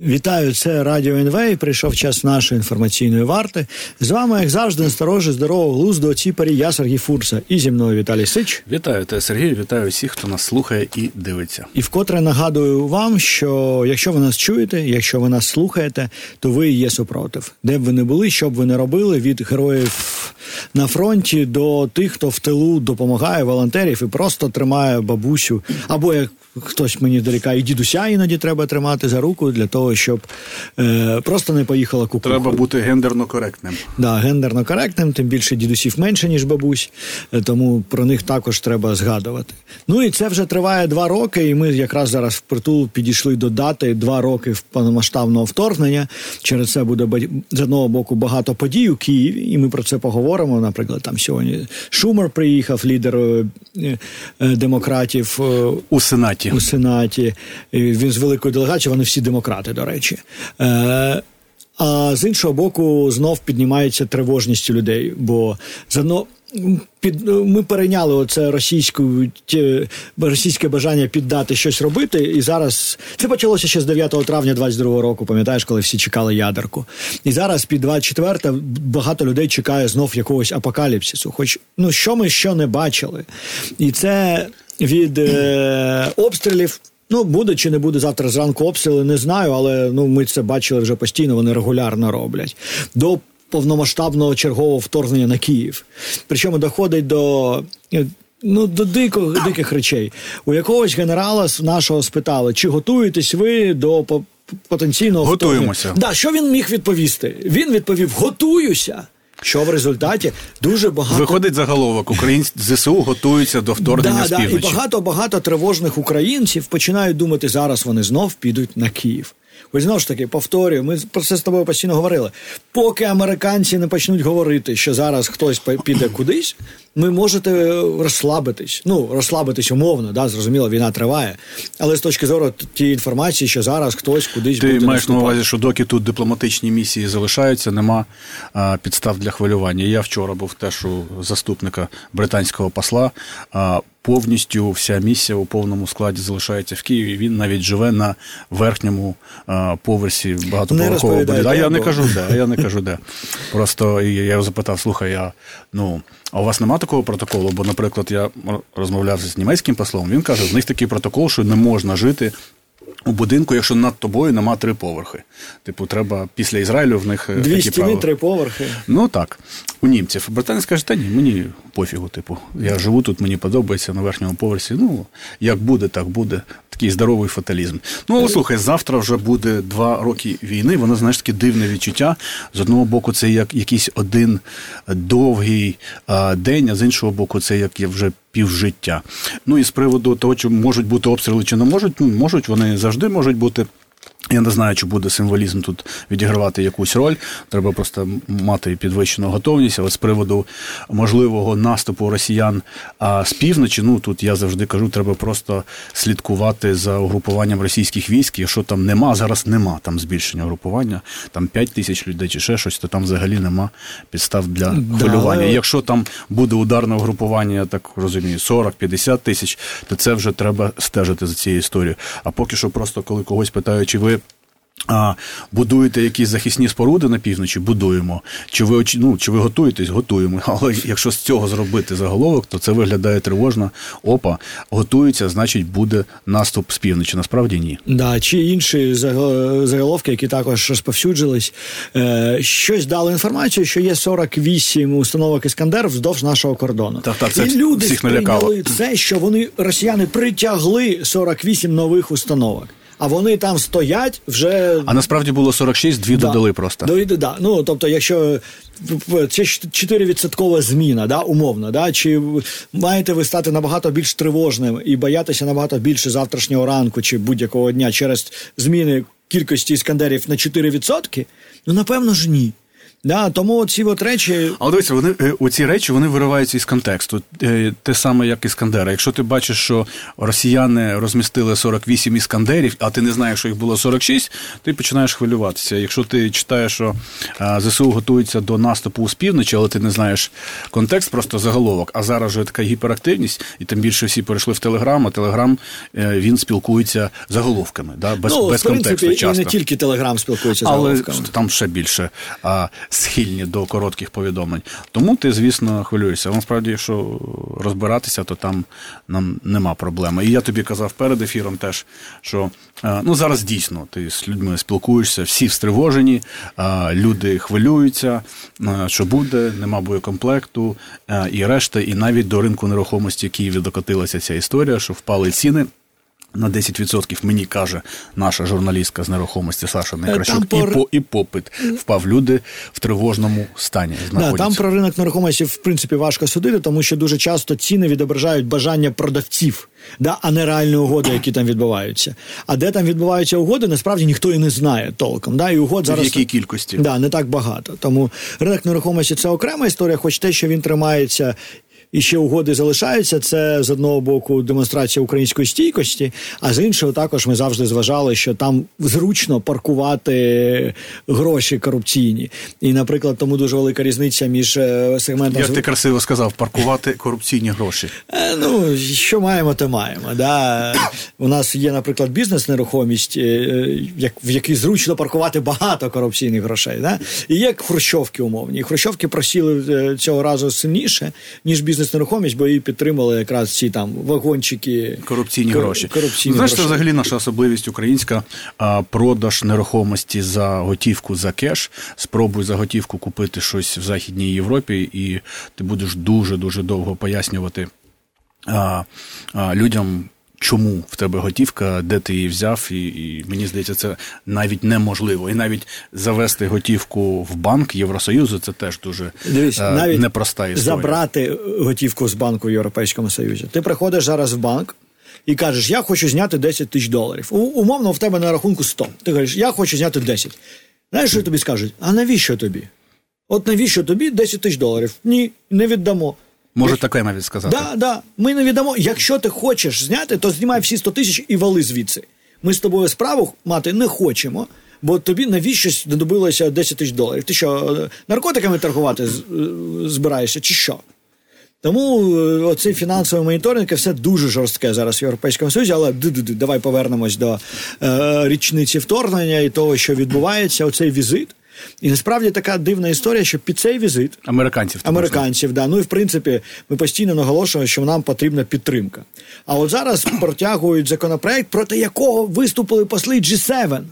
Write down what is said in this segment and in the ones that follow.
Вітаю, це Радіо НВ. Прийшов час нашої інформаційної варти. З вами, як завжди, насторожі здорового глузду парі, я Сергій Фурса. І зі мною Віталій Сич. Вітаю те, Сергій, вітаю всіх, хто нас слухає і дивиться. І вкотре нагадую вам, що якщо ви нас чуєте, якщо ви нас слухаєте, то ви є супротив. Де б ви не були, що б ви не робили, від героїв на фронті до тих, хто в тилу допомагає волонтерів і просто тримає бабусю, або як хтось мені дорікає, і дідуся іноді треба тримати за руку для того, щоб е, просто не поїхала кукуха. Треба бути гендерно коректним. Да, гендерно коректним, тим більше дідусів менше, ніж бабусь, е, тому про них також треба згадувати. Ну і це вже триває два роки, і ми якраз зараз в притул підійшли до дати два роки в повномасштабного вторгнення. Через це буде з одного боку багато подій у Києві, і ми про це поговоримо. Наприклад, там сьогодні Шумер приїхав, лідер е, е, демократів у Сенаті. У сенаті він з великої делегації, вони всі демократи, до речі. Е, а з іншого боку, знов піднімається тривожність людей, бо зано під ми перейняли оце російську російське бажання піддати щось робити, і зараз це почалося ще з 9 травня 22 року. Пам'ятаєш, коли всі чекали ядерку, і зараз під 24 багато людей чекає знов якогось апокаліпсису. Хоч ну що ми що не бачили, і це від е, обстрілів. Ну, буде чи не буде завтра зранку обстріли, не знаю, але ну ми це бачили вже постійно. Вони регулярно роблять до повномасштабного чергового вторгнення на Київ. Причому доходить до. Ну, до диких, диких речей. У якогось генерала нашого спитали, чи готуєтесь ви до потенційного Готуємося. Да, Що він міг відповісти? Він відповів: готуюся. Що в результаті дуже багато виходить заголовок Українці ЗСУ готуються до вторгнення да, з півночі. Да, і багато багато тривожних українців починають думати, зараз вони знов підуть на Київ. Ось знову ж таки повторюю, ми про це з тобою постійно говорили. Поки американці не почнуть говорити, що зараз хтось піде кудись, ви можете розслабитись. Ну, розслабитись умовно, да, зрозуміло, війна триває. Але з точки зору тієї інформації, що зараз хтось кудись Ти буде маєш наступати. на увазі, що доки тут дипломатичні місії залишаються, нема а, підстав для хвилювання. Я вчора був теж у заступника британського посла. А, Повністю вся місія у повному складі залишається в Києві. Він навіть живе на верхньому а, поверсі багатоповерхового будинку. А я не кажу де. Я не кажу де. Просто я його запитав: слухай, я ну а у вас нема такого протоколу? Бо, наприклад, я розмовляв з німецьким послом. Він каже, в них такий протокол, що не можна жити у будинку, якщо над тобою нема три поверхи. Типу, треба після Ізраїлю в них е, Дві такі стіни, правила. три поверхи. Ну так, у німців. Британець каже, та ні, мені пофігу. Типу, я живу тут, мені подобається на верхньому поверсі. Ну, як буде, так буде. Такий здоровий фаталізм. Ну, але слухай, завтра вже буде два роки війни. Воно, знаєш, таке дивне відчуття. З одного боку, це як якийсь один довгий день, а з іншого боку, це як вже півжиття. Ну і з приводу того, чи можуть бути обстріли, чи не можуть, ну можуть, вони завжди можуть бути. Я не знаю, чи буде символізм тут відігравати якусь роль. Треба просто мати підвищену готовність. Але з приводу можливого наступу росіян а, з півночі, ну тут я завжди кажу, треба просто слідкувати за угрупуванням російських військ. Якщо там нема, зараз нема там збільшення угрупування, там 5 тисяч людей чи ще щось, то там взагалі нема підстав для хвилювання. Да, Якщо там буде ударне угрупування, я так розумію, 40-50 тисяч, то це вже треба стежити за цією історією. А поки що, просто коли когось питають, чи ви а, Будуєте якісь захисні споруди на півночі, будуємо. Чи ви ну, чи ви готуєтесь? Готуємо. Але якщо з цього зробити заголовок, то це виглядає тривожно. Опа, готується, значить, буде наступ з півночі. Насправді ні. Да, Чи інші заголовки, які також розповсюджились, е, щось дали інформацію, що є 48 установок Іскандер вздовж нашого кордону. Так, так, це І люди всіх налякало. це, що вони росіяни притягли 48 нових установок а вони там стоять вже. А насправді було 46, дві да. додали просто. До, да. Ну тобто, якщо це 4% зміна, да, умовно, да, чи маєте ви стати набагато більш тривожним і боятися набагато більше завтрашнього ранку чи будь-якого дня через зміни кількості іскандерів на 4%? Ну напевно ж ні. Да, Тому ці от речі. Але дивіться, вони е, оці речі вони вириваються із контексту. Е, те саме, як Іскандера. Якщо ти бачиш, що росіяни розмістили 48 іскандерів, а ти не знаєш, що їх було 46, ти починаєш хвилюватися. Якщо ти читаєш, що ЗСУ готується до наступу з півночі, але ти не знаєш контекст, просто заголовок. А зараз вже така гіперактивність, і тим більше всі перейшли в Телеграм, а Телеграм е, він спілкується заголовками, да, без ну, без в принципі, контексту. часто. І не тільки Телеграм спілкується але заголовками. там ще більше схильні до коротких повідомлень. Тому ти, звісно, хвилюєшся. Насправді, якщо розбиратися, то там нам нема проблеми. І я тобі казав перед ефіром теж, що ну зараз дійсно ти з людьми спілкуєшся, всі встривожені, люди хвилюються, що буде, нема боєкомплекту і решта, і навіть до ринку нерухомості Києві докотилася ця історія, що впали ціни на 10% мені каже наша журналістка з нерухомості Саша Некращук, і по і попит впав. Люди в тривожному стані. Да, Там про ринок нерухомості в принципі важко судити, тому що дуже часто ціни відображають бажання продавців, да, а не реальні угоди, які там відбуваються. А де там відбуваються угоди, насправді ніхто і не знає толком. Да, і угод зараз в якій кількості да, не так багато. Тому ринок нерухомості це окрема історія, хоч те, що він тримається і ще угоди залишаються. Це з одного боку демонстрація української стійкості, а з іншого також ми завжди зважали, що там зручно паркувати гроші корупційні. І, наприклад, тому дуже велика різниця між е, сегментом як ти красиво сказав, паркувати корупційні гроші. Е, ну що маємо, то маємо. Да. У нас є, наприклад, бізнес-нерухомість, е, як в якій зручно паркувати багато корупційних грошей. Да? І є хрущовки умовні. І Хрущовки просіли цього разу сильніше ніж бізнес бізнес-нерухомість, бо її підтримали якраз ці там вагончики. Корупційні кор- гроші. Корупційні Знаєш, гроші. це взагалі наша особливість українська продаж нерухомості за готівку за кеш. Спробуй за готівку купити щось в Західній Європі, і ти будеш дуже-дуже довго пояснювати людям. Чому в тебе готівка, де ти її взяв, і і мені здається, це навіть неможливо. І навіть завести готівку в банк Євросоюзу це теж дуже Дивись, е, навіть непроста історія. Забрати готівку з банку в Європейському Союзі. Ти приходиш зараз в банк і кажеш, я хочу зняти 10 тисяч доларів. У, умовно, в тебе на рахунку 100. Ти кажеш, я хочу зняти 10. Знаєш, що тобі скажуть? А навіщо тобі? От навіщо тобі 10 тисяч доларів? Ні, не віддамо. Може таке навіть сказати. Да, да. Ми не віддамо. Якщо ти хочеш зняти, то знімай всі 100 тисяч і вали звідси. Ми з тобою справу мати не хочемо, бо тобі навіщо додобилося 10 тисяч доларів. Ти що, наркотиками торгувати збираєшся, чи що? Тому оцей фінансовий моніторинг все дуже жорстке зараз в Європейському Союзі, але давай повернемось до е, річниці вторгнення і того, що відбувається, оцей візит. І насправді така дивна історія, що під цей візит американців американців, да ну і в принципі ми постійно наголошуємо, що нам потрібна підтримка. А от зараз протягують законопроект, проти якого виступили посли G7.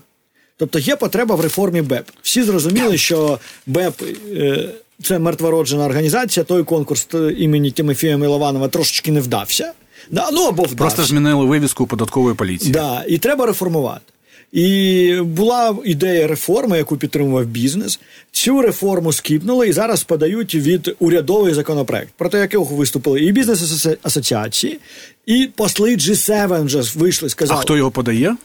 Тобто є потреба в реформі БЕП. Всі зрозуміли, що БЕП. Е, це мертвороджена організація. Той конкурс імені Тимофія Милованова трошечки не вдався. Да, ну або вдався. Просто змінили вивіску податкової поліції. Да, І треба реформувати. І була ідея реформи, яку підтримував бізнес. Цю реформу скіпнули і зараз подають від урядовий законопроект, проти якого виступили і бізнес-асоціації, і посли G7 вже вийшли. Сказали, а хто його подає?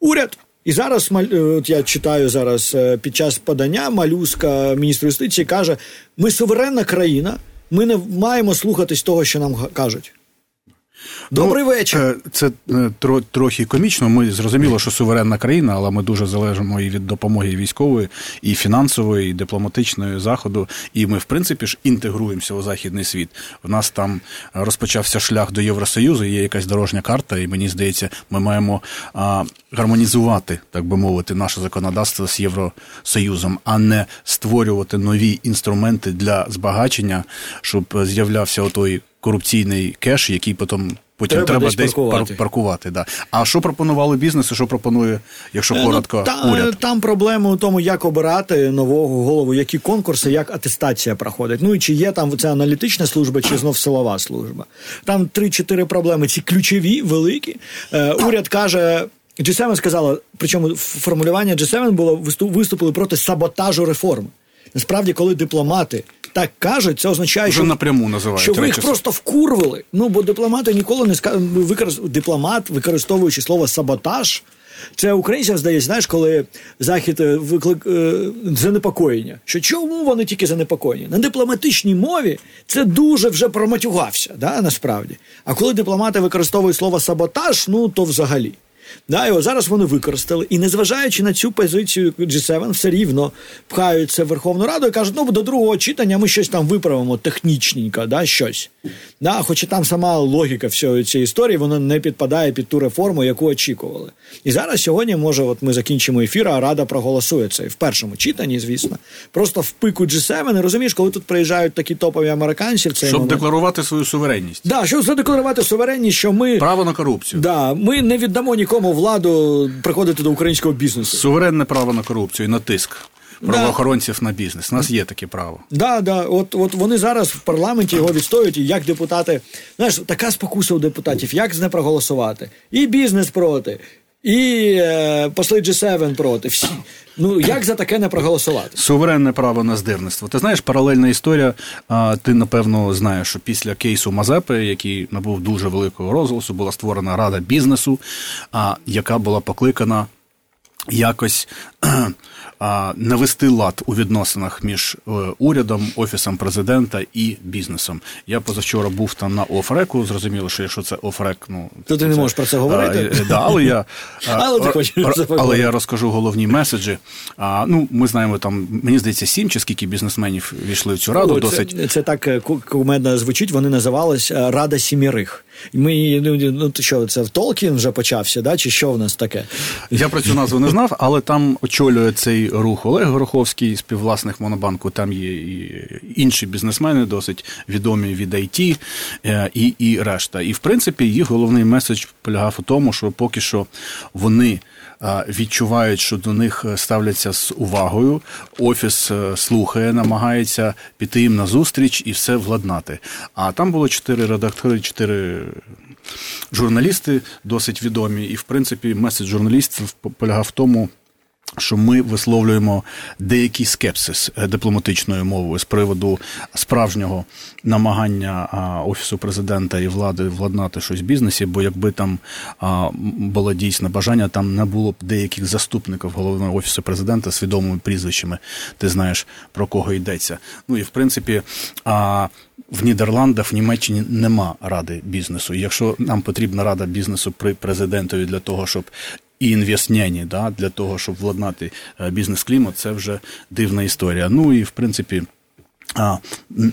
Уряд. І зараз от я читаю зараз під час подання малюска міністр юстиції каже: ми суверенна країна, ми не маємо слухатись того, що нам кажуть. Добрий ну, вечір. Це тро, трохи комічно. Ми зрозуміло, що суверенна країна, але ми дуже залежимо і від допомоги військової, і фінансової, і дипломатичної заходу. І ми, в принципі, ж інтегруємося у західний світ. В нас там розпочався шлях до Євросоюзу, є якась дорожня карта, і мені здається, ми маємо а, гармонізувати, так би мовити, наше законодавство з Євросоюзом, а не створювати нові інструменти для збагачення, щоб з'являвся отой корупційний кеш, який потім. Потім треба, треба десь, десь паркувати. паркувати. Да. А що пропонували бізнесу? Що пропонує, якщо ну, коротко, та, уряд? Там проблема у тому, як обирати нового голову, які конкурси, як атестація проходить. Ну і чи є там ця аналітична служба, чи знов силова служба. Там три-чотири проблеми. Ці ключові, великі. Е, уряд каже. G7 сказала, причому формулювання G7 було виступили проти саботажу реформи. Насправді, коли дипломати так кажуть, це означає, що напряму називають що ви їх просто вкурвили. Ну бо дипломати ніколи не скажуть, використ... дипломат, використовуючи слово саботаж. Це українцям здається, знаєш, коли захід е, виклик е, занепокоєння. Що чому вони тільки занепокоєні? На дипломатичній мові це дуже вже проматюгався, да, насправді. А коли дипломати використовують слово саботаж, ну то взагалі. Да, і от зараз вони використали. І незважаючи на цю позицію G7, все рівно пхаються в Верховну Раду і кажуть, ну до другого читання ми щось там виправимо технічненько, да, щось. Да, Хоча там сама логіка всієї цієї історії вона не підпадає під ту реформу, яку очікували. І зараз сьогодні, може, от ми закінчимо ефір, а Рада проголосує це в першому читанні, звісно. Просто в пику G7, не розумієш, коли тут приїжджають такі топові американці, в цей щоб момент. декларувати свою суверенність. Да, щоб задекларувати суверенність, що ми право на корупцію. Да, ми не віддамо нікому владу приходити до українського бізнесу. Суверенне право на корупцію і на тиск правоохоронців да. на бізнес. У нас є таке право. Да, да. От от вони зараз в парламенті його відстоюють, і як депутати, знаєш, така спокуса у депутатів, як з не проголосувати, і бізнес проти. І е, посли G7 проти всі. Ну як за таке не проголосувати? Суверенне право на здирництво. Ти знаєш, паралельна історія. Ти напевно знаєш, що після кейсу Мазепи, який набув дуже великого розголосу, була створена рада бізнесу, а, яка була покликана якось навести лад у відносинах між е, урядом, офісом президента і бізнесом. Я позавчора був там на офреку. Зрозуміло, що якщо це офрек, ну то ти не можеш про це говорити. А, да, але я але, ти хочеш але я розкажу головні меседжі. А, Ну, ми знаємо там, мені здається, сім чи скільки бізнесменів війшли в цю раду. О, досить це, це так е, кумедно звучить. Вони називались е, Рада Сімірих. Ми ну, ну що це в Толкін вже почався, да? Чи що в нас таке? Я про цю назву не знав, але там очолює цей рух Олег Гороховський, співвласник Монобанку. Там є і інші бізнесмени, досить відомі від IT е, і, і решта. І в принципі їх головний меседж полягав у тому, що поки що вони. Відчувають, що до них ставляться з увагою. Офіс е, слухає, намагається піти їм на зустріч і все владнати. А там було чотири редактори, чотири журналісти досить відомі. І, в принципі, меседж журналістів полягав в тому що ми висловлюємо деякий скепсис е, дипломатичною мовою з приводу справжнього намагання офісу президента і влади владнати щось в бізнесі, бо якби там було дійсне бажання, там не було б деяких заступників головного офісу президента з відомими прізвищами. Ти знаєш про кого йдеться. Ну і в принципі. В Нідерландах, в Німеччині нема ради бізнесу. якщо нам потрібна рада бізнесу при президентові для того, щоб і інвестняні, да, для того, щоб владнати е, бізнес-клімат, це вже дивна історія. Ну і в принципі. А,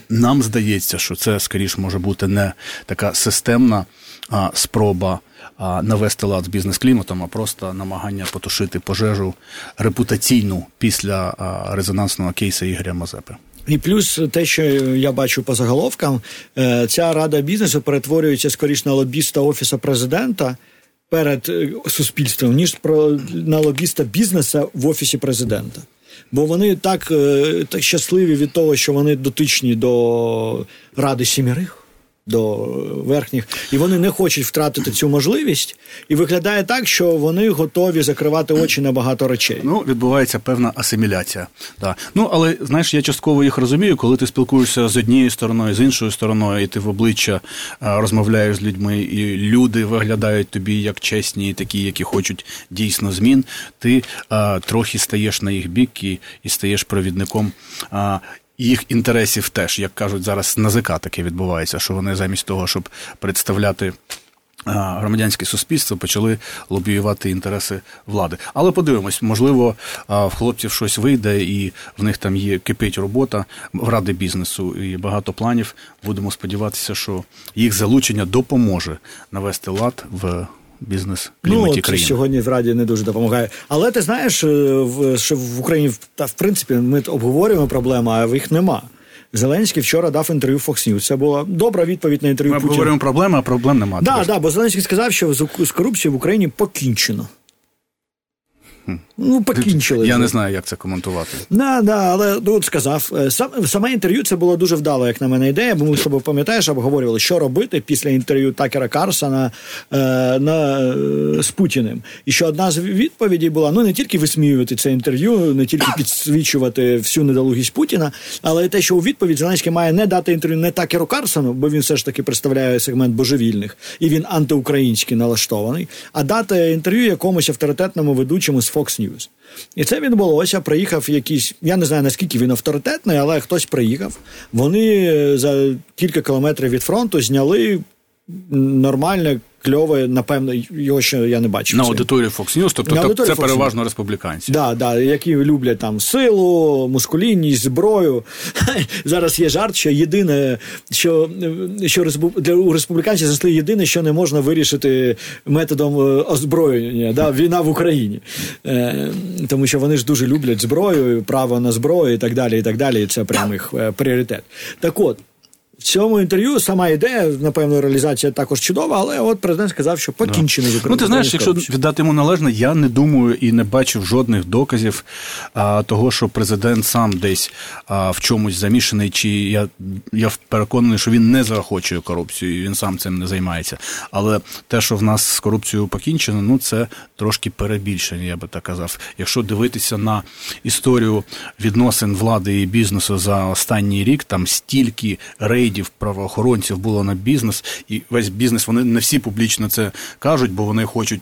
Нам здається, що це скоріш може бути не така системна а, спроба а, навести лад з бізнес-кліматом, а просто намагання потушити пожежу репутаційну після а, резонансного кейсу Ігоря Мазепи. І плюс те, що я бачу по заголовкам, е, ця рада бізнесу перетворюється скоріш на лобіста офісу президента перед е, суспільством, ніж про на лобіста бізнеса в офісі президента. Бо вони так, е, так щасливі від того, що вони дотичні до ради сімірих до верхніх, і вони не хочуть втратити цю можливість. І виглядає так, що вони готові закривати очі на багато речей. Ну відбувається певна асиміляція. Да. Ну але знаєш, я частково їх розумію, коли ти спілкуєшся з однією стороною, з іншою стороною, і ти в обличчя розмовляєш з людьми, і люди виглядають тобі як чесні, такі, які хочуть дійсно змін. Ти а, трохи стаєш на їх бік і, і стаєш провідником. А, їх інтересів теж, як кажуть, зараз на ЗК таке відбувається, що вони замість того, щоб представляти. Громадянське суспільство почали лобіювати інтереси влади. Але подивимось, можливо, в хлопців щось вийде, і в них там є кипить робота в ради бізнесу і багато планів. Будемо сподіватися, що їх залучення допоможе навести лад в бізнес кліматі ну, країни. сьогодні в раді не дуже допомагає. Але ти знаєш, е, що в Україні та в принципі ми обговорюємо проблему, а їх нема. Зеленський вчора дав інтерв'ю Fox News. Це була добра відповідь на інтерв'ю. Ми Путіна. обговорюємо проблеми, а проблем немає. Да, да, бо Зеленський сказав, що з корупцією в Україні покінчено. Ну, покінчили. Я не знаю, як це коментувати. Да, да, але ну, от сказав. Е, сам, саме інтерв'ю це було дуже вдало, як на мене ідея, бо ми тобою пам'ятаєш, обговорювали, що робити після інтерв'ю Такера Карсона е, на, е, з Путіним. І що одна з відповідей була: ну не тільки висміювати це інтерв'ю, не тільки підсвічувати всю недолугість Путіна, але й те, що у відповідь Зеленський має не дати інтерв'ю не Такеру Карсону, бо він все ж таки представляє сегмент божевільних, і він антиукраїнський налаштований, а дати інтерв'ю якомусь авторитетному ведучому з Fox News. І це відбулося. Приїхав якийсь, я не знаю наскільки він авторитетний, але хтось приїхав. Вони за кілька кілометрів від фронту зняли нормальне кльове, напевно, його ще я не бачив. На аудиторії Fox News, тобто На це Fox переважно республіканці. Да, да, які люблять там силу, мускулінність, зброю. Зараз є жарт, що єдине, що що для у республіканців зайшли єдине, що не можна вирішити методом е, озброєння, да, війна в Україні. Е, Тому що вони ж дуже люблять зброю, право на зброю і так далі. І так далі. І це прям їх е, пріоритет. Так от. В цьому інтерв'ю сама ідея, напевно, реалізація також чудова, але от президент сказав, що покінчено з Україною. Ну, ти знаєш, якщо віддати йому належне, я не думаю і не бачив жодних доказів а, того, що президент сам десь а, в чомусь замішаний, чи я я переконаний, що він не заохочує корупцію, і він сам цим не займається. Але те, що в нас з корупцією покінчено, ну це трошки перебільшення, я би так казав. Якщо дивитися на історію відносин влади і бізнесу за останній рік, там стільки рейдів рейдів правоохоронців було на бізнес, і весь бізнес вони не всі публічно це кажуть, бо вони хочуть.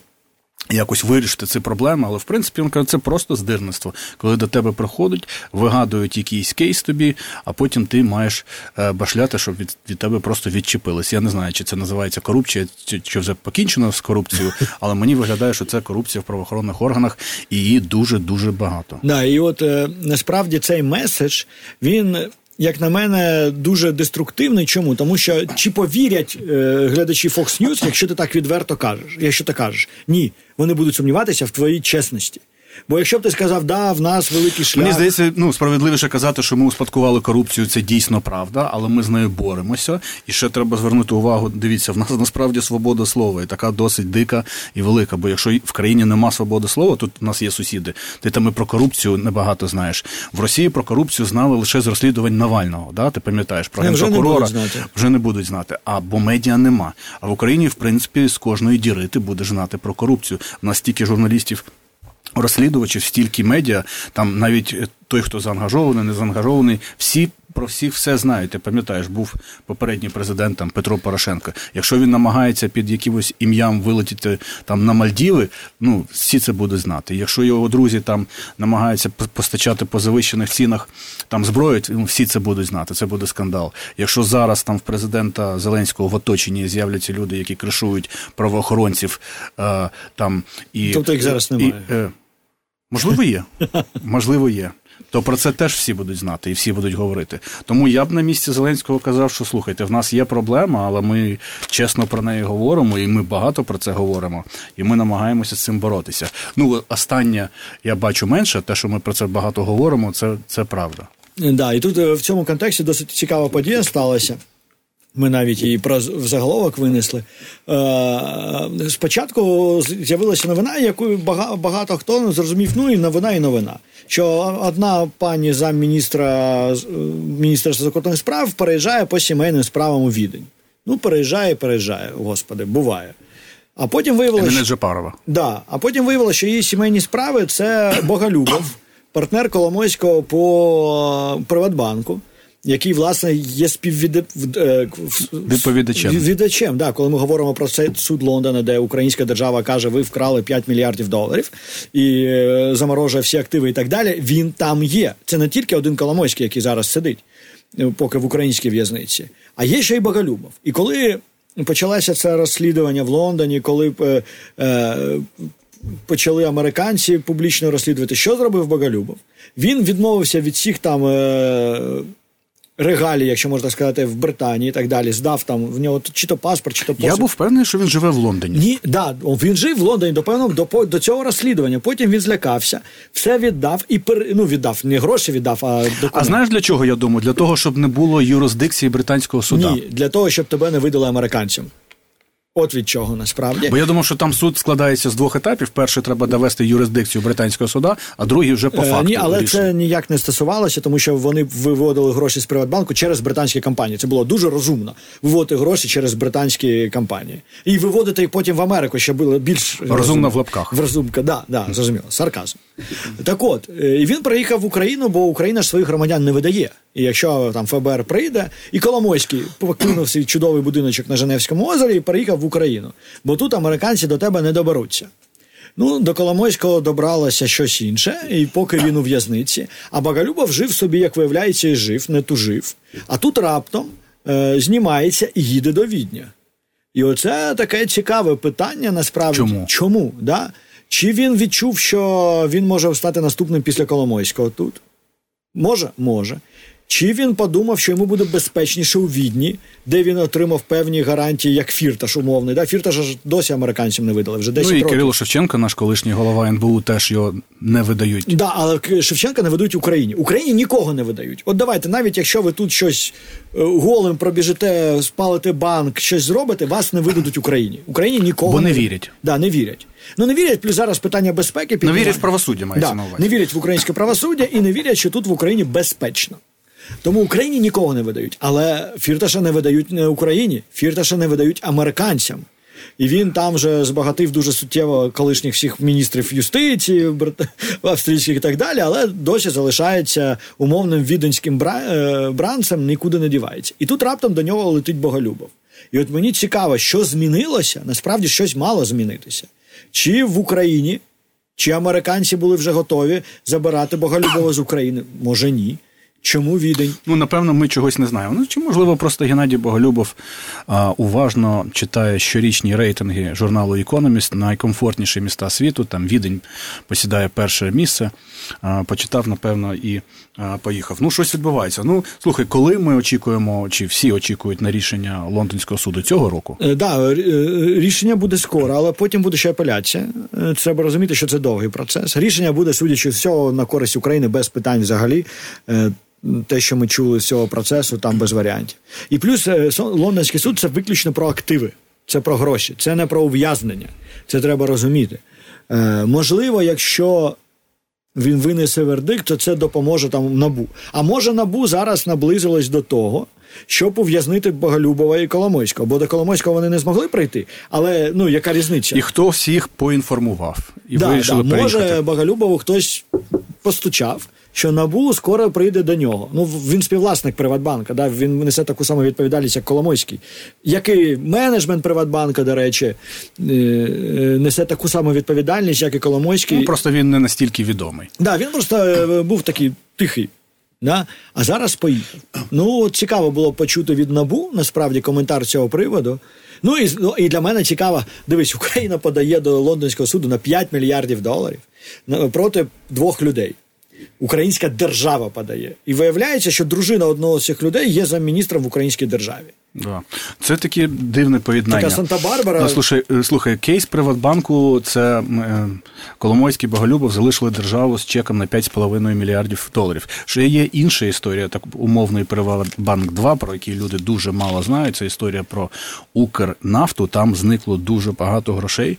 Якось вирішити ці проблеми, але в принципі він каже, це просто здирництво. Коли до тебе приходять, вигадують якийсь кейс тобі, а потім ти маєш е, башляти, щоб від від тебе просто відчепились. Я не знаю, чи це називається корупція, чи, чи вже покінчено з корупцією, але мені виглядає, що це корупція в правоохоронних органах, і її дуже дуже багато. Да, і от е, насправді цей меседж він як на мене, дуже деструктивний. Чому? Тому що чи повірять е, глядачі Fox News, якщо ти так відверто кажеш, якщо ти кажеш, ні, вони будуть сумніватися в твоїй чесності. Бо якщо б ти сказав, да, в нас великий шлях... Мені здається, ну справедливіше казати, що ми успадкували корупцію, це дійсно правда, але ми з нею боремося. І ще треба звернути увагу. Дивіться, в нас насправді свобода слова, і така досить дика і велика. Бо якщо в країні нема свободи слова, тут у нас є сусіди. Ти там і про корупцію небагато знаєш. В Росії про корупцію знали лише з розслідувань Навального. Да? Ти пам'ятаєш про генпрокурора вже, вже не будуть знати. А бо медіа нема. А в Україні, в принципі, з кожної діри ти будеш знати про корупцію. У нас стільки журналістів розслідувачів, стільки медіа, там навіть той, хто заангажований, не заангажований, всі. Про всіх все знають. Ти пам'ятаєш, був попередній президент там, Петро Порошенко. Якщо він намагається під якимось ім'ям вилетіти там на Мальдіви, ну всі це будуть знати. Якщо його друзі там намагаються постачати по завищених цінах там зброю, ну, всі це будуть знати. Це буде скандал. Якщо зараз там в президента Зеленського в оточенні з'являться люди, які кришують правоохоронців, е, там і тобто їх зараз немає. І, е, Можливо, є. Можливо, є. То про це теж всі будуть знати і всі будуть говорити. Тому я б на місці Зеленського казав, що слухайте, в нас є проблема, але ми чесно про неї говоримо, і ми багато про це говоримо, і ми намагаємося з цим боротися. Ну, останнє я бачу менше, те, що ми про це багато говоримо, це, це правда. Да, і тут е, в цьому контексті досить цікава подія сталася. Ми навіть її про в заголовок винесли. Е, Спочатку з'явилася новина, яку багато, багато хто зрозумів. Ну і новина, і новина. Що одна пані замміністра міністерства закордонних справ переїжджає по сімейним справам у відень. Ну, переїжджає, переїжджає, господи, буває. А потім виявилося, що... Да, а потім виявилося, що її сімейні справи це Боголюбов, партнер Коломойського по Приватбанку який власне є співвідповідачем. Відповідачем, да, коли ми говоримо про цей суд Лондона, де українська держава каже, ви вкрали 5 мільярдів доларів і е, заморожує всі активи і так далі. Він там є. Це не тільки один Коломойський, який зараз сидить, е, поки в українській в'язниці, а є ще й Боголюбов. І коли почалося це розслідування в Лондоні, коли е, е, почали американці публічно розслідувати, що зробив Боголюбов, він відмовився від всіх там. Е, регалії, якщо можна сказати, в Британії і так далі, здав там в нього чи то паспорт, чи то посіб. Я був впевнений, що він живе в Лондоні. Ні, да, він жив в Лондоні до певного до, до цього розслідування. Потім він злякався, все віддав і пер, ну, віддав не гроші, віддав, а документи. А знаєш для чого я думаю? Для того, щоб не було юрисдикції британського суда. Ні, для того, щоб тебе не видали американцям. От від чого насправді. Бо я думав, що там суд складається з двох етапів. Перший треба довести юрисдикцію британського суда, а другий вже по факту. Е, ні, але рішення. це ніяк не стосувалося, тому що вони виводили гроші з Приватбанку через британські компанії. Це було дуже розумно виводити гроші через британські компанії і виводити їх потім в Америку, щоб було більш розумно в лапках. В розумка, да, да, зрозуміло, сарказм. Так от, е, і він приїхав в Україну, бо Україна ж своїх громадян не видає. І якщо там ФБР прийде, і Коломойський покинув свій чудовий будиночок на Женевському озері і переїхав в Україну, бо тут американці до тебе не доберуться. Ну, до Коломойського добралося щось інше, і поки він у в'язниці, а Багалюбов жив собі, як виявляється, і жив, не тужив. А тут раптом е, знімається і їде до Відня. І оце таке цікаве питання насправді. Чому? Чому? Да? Чи він відчув, що він може стати наступним після Коломойського тут? Може, може. Чи він подумав, що йому буде безпечніше у Відні, де він отримав певні гарантії, як Фірташ умовний. Да? Фірташ ж досі американцям не видали. Вже 10 Ну і років. Кирило Шевченко, наш колишній голова НБУ, теж його не видають. Да, але Шевченка не видають Україні. Україні нікого не видають. От давайте, навіть якщо ви тут щось е, голим пробіжите, спалите банк, щось зробите, вас не видадуть Україні. Україні нікого Бо не видадуть. вірять. Да, не вірять. Ну не вірять, плюс зараз питання безпеки. Не вірять в правосуддя, мається да, на увазі. Не вірять в українське правосуддя і не вірять, що тут в Україні безпечно. Тому Україні нікого не видають. Але Фірташа не видають не Україні, Фірташа не видають американцям. І він там вже збагатив дуже суттєво колишніх всіх міністрів юстиції, австрійських і так далі, але досі залишається умовним віденським е, бранцем, нікуди не дівається. І тут раптом до нього летить Боголюбов. І от мені цікаво, що змінилося, насправді щось мало змінитися. Чи в Україні, чи американці були вже готові забирати Боголюбова з України? Може ні. Чому відень? Ну, напевно, ми чогось не знаємо. Ну, чи можливо, просто Геннадій Боголюбов а, уважно читає щорічні рейтинги журналу Economist найкомфортніші міста світу. Там Відень посідає перше місце. А, почитав, напевно, і а, поїхав. Ну, щось відбувається. Ну, слухай, коли ми очікуємо, чи всі очікують на рішення лондонського суду цього року? Е, Да, е, рішення буде скоро, але потім буде ще апеляція. Е, Треба розуміти, що це довгий процес. Рішення буде, судячи з всього, на користь України без питань взагалі. Те, що ми чули з цього процесу, там без варіантів. І плюс е, лондонський суд це виключно про активи, це про гроші, це не про ув'язнення. Це треба розуміти. Е, можливо, якщо він винесе вердикт, то це допоможе там набу. А може набу зараз наблизилось до того, щоб ув'язнити Боголюбова і Коломойського, бо до Коломойського вони не змогли прийти. Але ну яка різниця? І хто всіх поінформував і да, вирішили да. Може Боголюбову хтось постучав. Що набу скоро прийде до нього. Ну він співвласник Приватбанка. Да? Він несе таку саму відповідальність, як Коломойський. Як і менеджмент Приватбанка, до речі, е, е, несе таку саму відповідальність, як і Коломойський. Ну, просто він не настільки відомий. Да, він просто е, був такий тихий. Да? А зараз поїхав. Ну, цікаво було почути від Набу насправді коментар цього приводу. Ну і, ну, і для мене цікаво, дивись, Україна подає до лондонського суду на 5 мільярдів доларів проти двох людей. Українська держава подає. І виявляється, що дружина одного з цих людей є замміністром в українській державі. Да. Це таке дивне поєднання. Така Санта-Барбара. Ну, слушай, е, слухай, кейс Приватбанку це е, Коломойський Боголюбов залишили державу з чеком на 5,5 мільярдів доларів. Ще є інша історія, так умовний Приватбанк 2, про який люди дуже мало знають. Це історія про Укрнафту. Там зникло дуже багато грошей.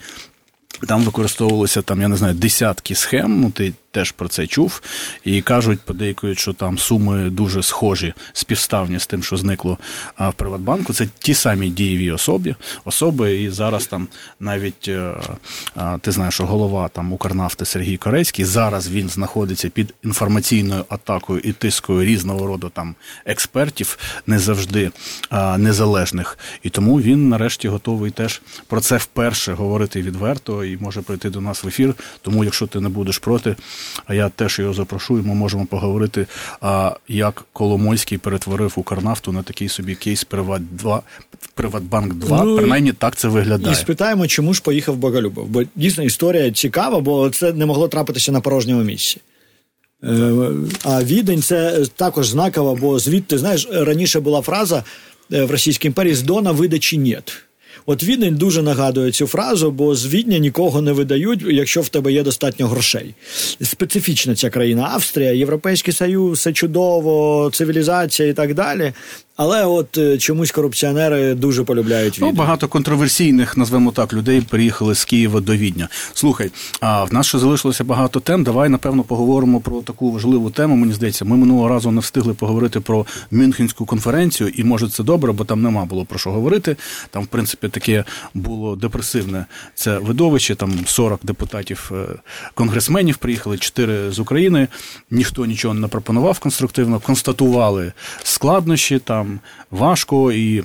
Там використовувалися там, я не знаю, десятки схем. Ну, ти теж про це чув. І кажуть, подейкують, що там суми дуже схожі, співставні з тим, що зникло в Приватбанку. Це ті самі дієві особи, особи. І зараз там навіть е, ти знаєш, що голова там Укрнафти Сергій Корецький. Зараз він знаходиться під інформаційною атакою і тискою різного роду там експертів, не завжди незалежних. І тому він нарешті готовий теж про це вперше говорити відверто і може прийти до нас в ефір. Тому, якщо ти не будеш проти, а я теж його запрошу, і ми можемо поговорити, а, як Коломойський перетворив Укрнафту на такий собі кейс Приват 2, Приватбанк 2. Ну, Принаймні так це виглядає. І спитаємо, чому ж поїхав Боголюбов. Бо дійсно історія цікава, бо це не могло трапитися на порожньому місці. Е, А відень це також знаково, бо звідти, знаєш, раніше була фраза е, в Російській імперії з Дона видачі нет. От Відень дуже нагадує цю фразу, бо з Відня нікого не видають, якщо в тебе є достатньо грошей. Специфічна ця країна Австрія, Європейський Союз, все чудово, цивілізація і так далі. Але от е, чомусь корупціонери дуже полюбляють відео. Ну, багато контроверсійних, назвемо так, людей приїхали з Києва до Відня. Слухай, а в нас ще залишилося багато тем. Давай, напевно, поговоримо про таку важливу тему. Мені здається, ми минулого разу не встигли поговорити про Мюнхенську конференцію, і може це добре, бо там нема було про що говорити. Там, в принципі, таке було депресивне це видовище. Там 40 депутатів е, конгресменів приїхали, 4 з України. Ніхто нічого не пропонував конструктивно, констатували складнощі там там важко і.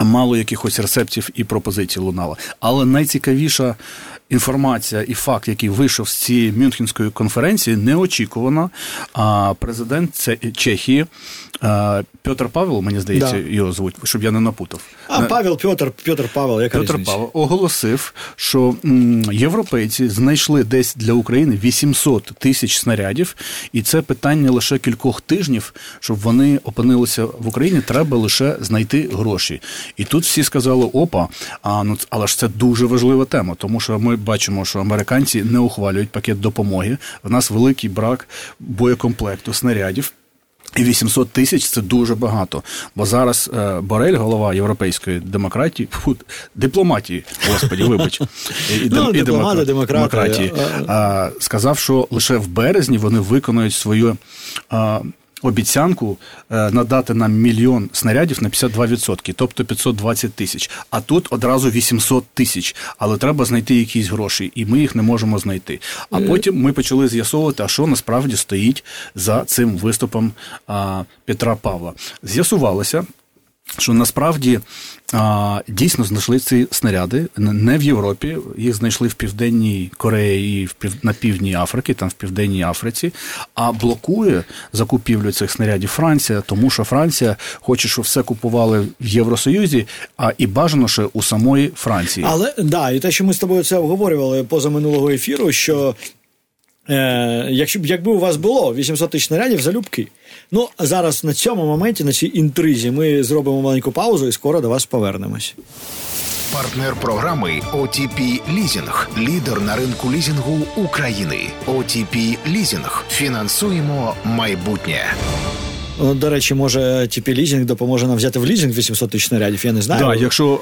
Мало якихось рецептів і пропозицій лунало. Але найцікавіша інформація і факт, який вийшов з цієї Мюнхенської конференції, неочікувано. А президент Чехії Петр Павел, мені здається, да. його звуть, щоб я не напутав. А Павел Петр, Петр Павел, яка Петр Павел оголосив, що європейці знайшли десь для України 800 тисяч снарядів, і це питання лише кількох тижнів, щоб вони опинилися в Україні. Треба лише знайти гроші. І тут всі сказали: опа, а ну але ж це дуже важлива тема, тому що ми бачимо, що американці не ухвалюють пакет допомоги. В нас великий брак боєкомплекту снарядів. І 800 тисяч це дуже багато. Бо зараз е, Борель, голова європейської демократії, фу, дипломатії, господі, вибач, і, ну, і демократ, демократії, а, сказав, що лише в березні вони виконують свою. А, обіцянку е, надати нам мільйон снарядів на 52%, тобто 520 тисяч. А тут одразу 800 тисяч. Але треба знайти якісь гроші, і ми їх не можемо знайти. А е. потім ми почали з'ясовувати, а що насправді стоїть за цим виступом Петра Павла. З'ясувалося що насправді а, дійсно знайшли ці снаряди не в Європі, їх знайшли в Південній Кореї і в пів, на півдній Африці, там в Південній Африці, а блокує закупівлю цих снарядів Франція, тому що Франція хоче, щоб все купували в Євросоюзі, а і бажано ще у самої Франції. Але да, і те, що ми з тобою це обговорювали поза минулого ефіру, що Е, Якщо якби у вас було 800 тисяч снарядів залюбки. Ну зараз на цьому моменті, на цій інтризі, ми зробимо маленьку паузу і скоро до вас повернемось. Партнер програми OTP Leasing. лідер на ринку лізінгу України. OTP Leasing. Фінансуємо майбутнє. Ну, до речі, може OTP Leasing допоможе нам взяти в лізінг 800 тисяч снарядів, я не знаю. Так, якщо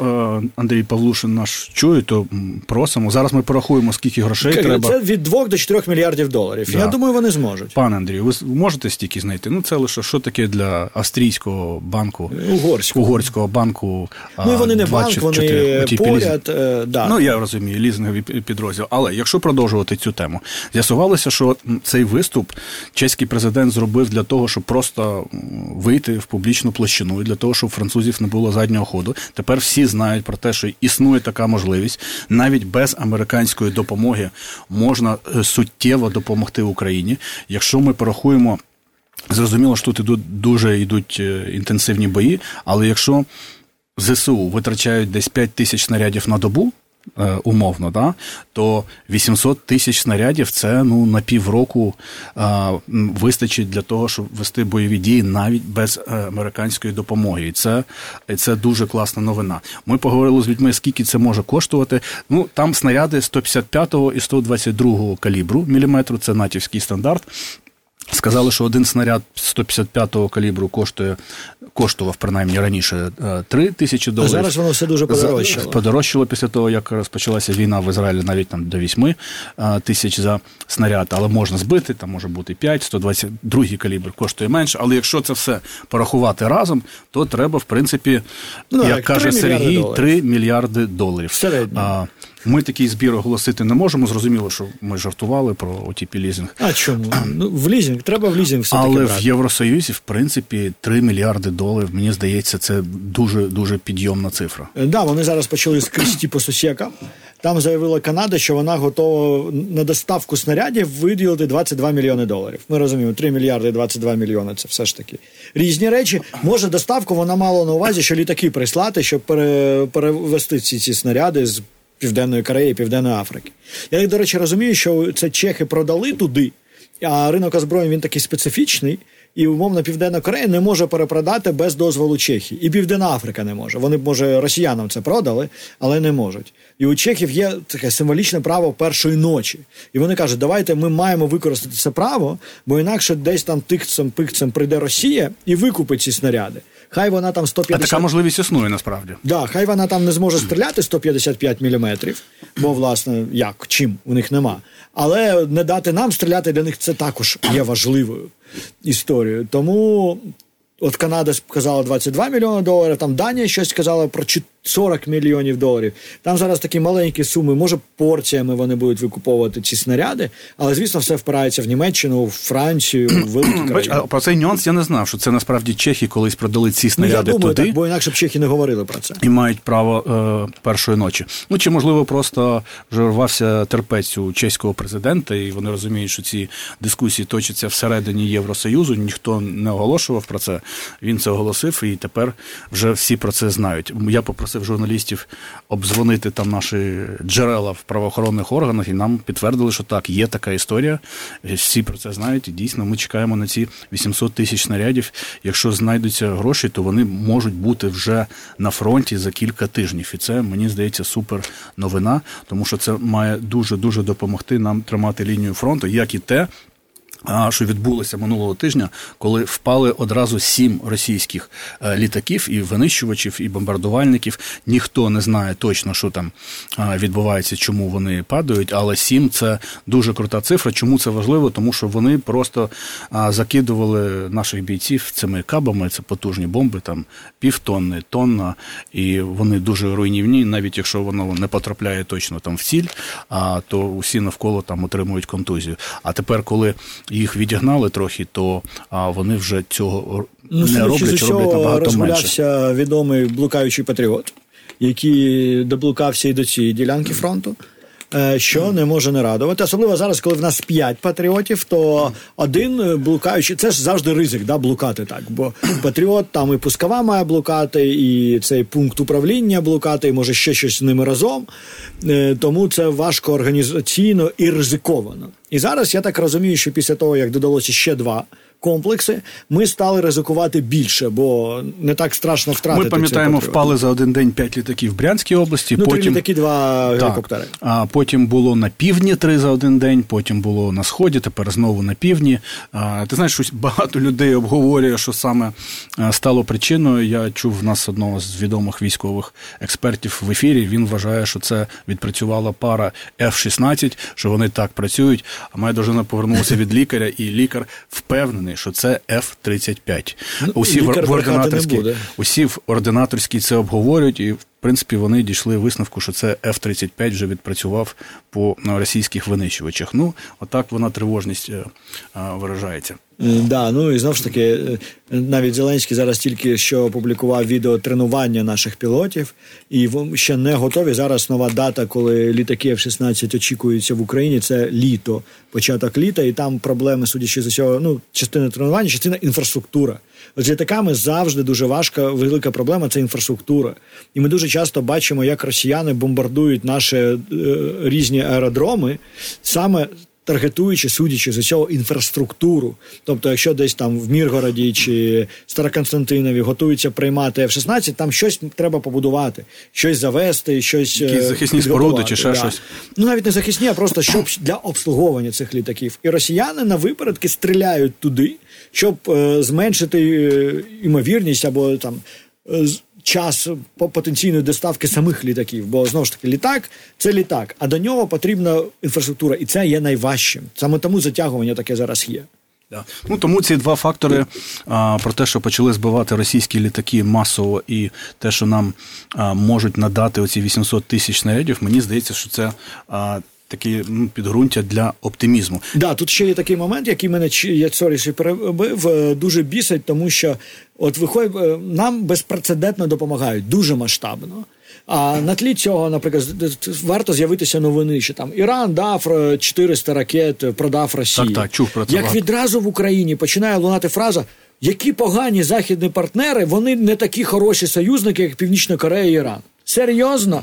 е, Андрій Павлушин наш чує, то просимо. Зараз ми порахуємо, скільки грошей Це треба. Це від 2 до 4 мільярдів доларів. Да. Я думаю, вони зможуть. Пане Андрію, ви можете стільки знайти? Ну, це лише що таке для австрійського банку, угорського, угорського банку. Ну, вони не банк, вони поряд. Е, да. Ну, я розумію, лізинговий підрозділ. Але якщо продовжувати цю тему, з'ясувалося, що цей виступ чеський президент зробив для того, щоб просто вийти в публічну площину для того, щоб французів не було заднього ходу. Тепер всі знають про те, що існує така можливість, навіть без американської допомоги можна е, суттєво допомогти Україні. Якщо ми порахуємо, зрозуміло, що тут ідуть дуже йдуть е, інтенсивні бої, але якщо ЗСУ витрачають десь 5 тисяч снарядів на добу. Е, умовно, да, то 800 тисяч снарядів це ну на півроку а, е, вистачить для того, щоб вести бойові дії навіть без е, американської допомоги. І це це дуже класна новина. Ми поговорили з людьми, скільки це може коштувати. Ну там снаряди 155 і 122 калібру міліметру. Це натівський стандарт. Сказали, що один снаряд 155-го калібру коштує, коштував принаймні раніше 3 е, тисячі доларів. Зараз воно все дуже подорожчало. Подорожчало після того, як розпочалася війна в Ізраїлі, навіть там до 8 е, тисяч за снаряд, але можна збити, там може бути 5, 122 калібр коштує менше. Але якщо це все порахувати разом, то треба, в принципі, ну, як каже Сергій, доларів. 3 мільярди доларів. Середньо. Ми такий збір оголосити не можемо. Зрозуміло, що ми жартували про отіпі лізинг. А чому? Ну, в лізинг, треба в лізинг все Але брати. в Євросоюзі, в принципі, 3 мільярди доларів. Мені здається, це дуже дуже підйомна цифра. Так, да, вони зараз почали з Крісті Посусєка. Там заявила Канада, що вона готова на доставку снарядів виділити 22 мільйони доларів. Ми розуміємо, 3 мільярди 22 мільйони це все ж таки різні речі. Може, доставку вона мала на увазі, що літаки прислати, щоб перевести ці ці снаряди з. Південної Кореї, Південної Африки. Я, до речі, розумію, що це чехи продали туди, а ринок озброєнь він такий специфічний, і умовно Південна Корея не може перепродати без дозволу Чехії. І Південна Африка не може. Вони, може, росіянам це продали, але не можуть. І у Чехів є таке символічне право першої ночі. І вони кажуть, давайте ми маємо використати це право, бо інакше десь там тикцем пикцем прийде Росія і викупить ці снаряди. Хай вона там 150... А така можливість існує насправді. Да, хай вона там не зможе стріляти 155 мм, бо, власне, як, чим у них нема. Але не дати нам стріляти для них це також є важливою історією. Тому от Канада сказала 22 мільйони доларів, там Данія щось сказала про 40 мільйонів доларів. Там зараз такі маленькі суми, може порціями вони будуть викуповувати ці снаряди, але звісно, все впирається в Німеччину, в Францію, в великі країни. Про цей нюанс я не знав, що це насправді чехи колись продали ці Ну, снаряди я думаю, туди. так, бо інакше б чехи не говорили про це. І мають право е, першої ночі. Ну чи можливо просто вже рвався терпець у чеського президента, і вони розуміють, що ці дискусії точаться всередині Євросоюзу. Ніхто не оголошував про це. Він це оголосив, і тепер вже всі про це знають. Я попросив журналістів обдзвонити там наші джерела в правоохоронних органах, і нам підтвердили, що так, є така історія. Всі про це знають. І дійсно ми чекаємо на ці 800 тисяч снарядів. Якщо знайдуться гроші, то вони можуть бути вже на фронті за кілька тижнів. І це мені здається супер новина, тому що це має дуже дуже допомогти нам тримати лінію фронту, як і те. Що відбулося минулого тижня, коли впали одразу сім російських е, літаків і винищувачів, і бомбардувальників. Ніхто не знає точно, що там відбувається, чому вони падають. Але сім це дуже крута цифра. Чому це важливо? Тому що вони просто закидували наших бійців цими кабами. Це потужні бомби, там півтонни, тонна, і вони дуже руйнівні. Навіть якщо воно не потрапляє точно там в ціль, а то усі навколо там отримують контузію. А тепер, коли їх відігнали трохи, то а, вони вже цього ну, не роблять, з роблять набагато розгулявся менше. відомий блукаючий патріот, який доблукався і до цієї ділянки фронту. Е, Що не може не радувати, особливо зараз, коли в нас п'ять патріотів, то один блукаючий, це ж завжди ризик, да, блукати так. Бо патріот там і пускова має блукати, і цей пункт управління блукати, і може ще щось з ними разом. Е, Тому це важко організаційно і ризиковано. І зараз я так розумію, що після того, як додалося ще два комплекси, ми стали ризикувати більше, бо не так страшно втратити. Ми пам'ятаємо, впали за один день п'ять літаків в Брянській області. Ну, три літаки, два Так. гелікоптери. А потім було на півдні три за один день, потім було на сході, тепер знову на півдні. А, ти знаєш, щось багато людей обговорює, що саме стало причиною. Я чув в нас одного з відомих військових експертів в ефірі. Він вважає, що це відпрацювала пара F-16, що вони так працюють. А моя дружина повернулася від лікаря, і лікар впевнений, що це F-35. Усі в- в ординаторській усі в ординаторській це обговорюють, і принципі вони дійшли висновку, що це F-35 вже відпрацював по ну, російських винищувачах. Ну, отак вона тривожність е, е, виражається. Е, Да, ну і знову ж таки, е, навіть Зеленський зараз тільки що опублікував відео тренування наших пілотів, і ще не готові. Зараз нова дата, коли літаки F-16 очікуються в Україні. Це літо, початок літа, і там проблеми, судячи з усього, ну частина тренування, частина інфраструктура. З літаками завжди дуже важка, велика проблема це інфраструктура. І ми дуже часто бачимо, як росіяни бомбардують наші е, різні аеродроми саме таргетуючи, судячи з усього інфраструктуру. Тобто, якщо десь там в Міргороді чи Староконстантинові готуються приймати F-16, там щось треба побудувати, щось завести, щось Якісь е, захисні споруди чи ще щось? Ну навіть не захисні, а просто щоб для обслуговування цих літаків. І росіяни на випередки стріляють туди, щоб е, зменшити е, імовірність або там. е, Час по- потенційної доставки самих літаків, бо знову ж таки літак це літак, а до нього потрібна інфраструктура, і це є найважчим. Саме тому затягування таке зараз є. Да. Ну тому ці два фактори а, про те, що почали збивати російські літаки масово, і те, що нам а, можуть надати оці 800 тисяч снарядів, мені здається, що це а, такі підґрунтя для оптимізму. Да, тут ще є такий момент, який мене я sorry, що перебив, е, дуже бісить, тому що от виходить, е, нам безпрецедентно допомагають, дуже масштабно. А на тлі цього, наприклад, варто з'явитися новини, що там Іран дав е, 400 ракет, е, продав Росії. Так, так, чув про це Як відразу в Україні починає лунати фраза. Які погані західні партнери, вони не такі хороші союзники, як Північна Корея і Іран. Серйозно?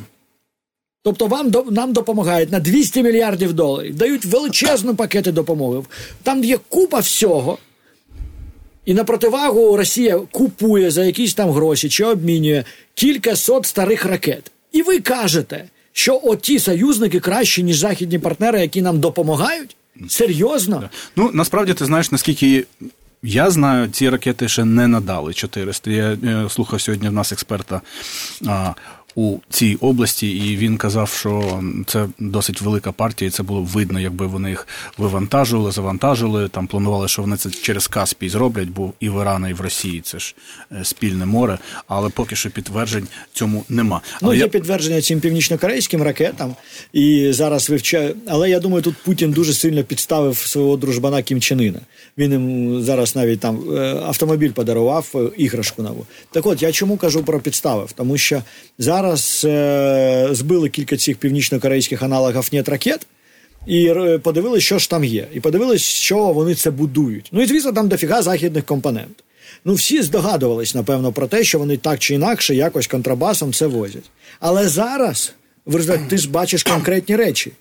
Тобто вам нам допомагають на 200 мільярдів доларів, дають величезні пакети допомоги. Там є купа всього. І на противагу Росія купує за якісь там гроші чи обмінює кілька сот старих ракет. І ви кажете, що оті союзники кращі, ніж західні партнери, які нам допомагають? Серйозно? Ну насправді ти знаєш, наскільки я знаю, ці ракети ще не надали 400. Я слухав сьогодні в нас експерта у цій області, і він казав, що це досить велика партія, і це було видно, якби вони їх вивантажували, завантажили. Там планували, що вони це через Каспій зроблять, бо і в Ірані, і в Росії це ж е, спільне море, але поки що підтверджень цьому нема. Ну, але є я... підтвердження цим північно-корейським ракетам, і зараз вивчає. Але я думаю, тут Путін дуже сильно підставив свого дружбана Кім Іна. Він їм зараз навіть там е, автомобіль подарував е, іграшку нову. Так от я чому кажу про підставив? Тому що зараз зараз е, збили кілька цих північно-корейських аналогів нет ракет. І подивились, подивилися, що ж там є. І подивилися, що вони це будують. Ну і звісно, там дофіга західних компонент. Ну, всі здогадувались, напевно, про те, що вони так чи інакше якось контрабасом це возять. Але зараз ти ж бачиш конкретні речі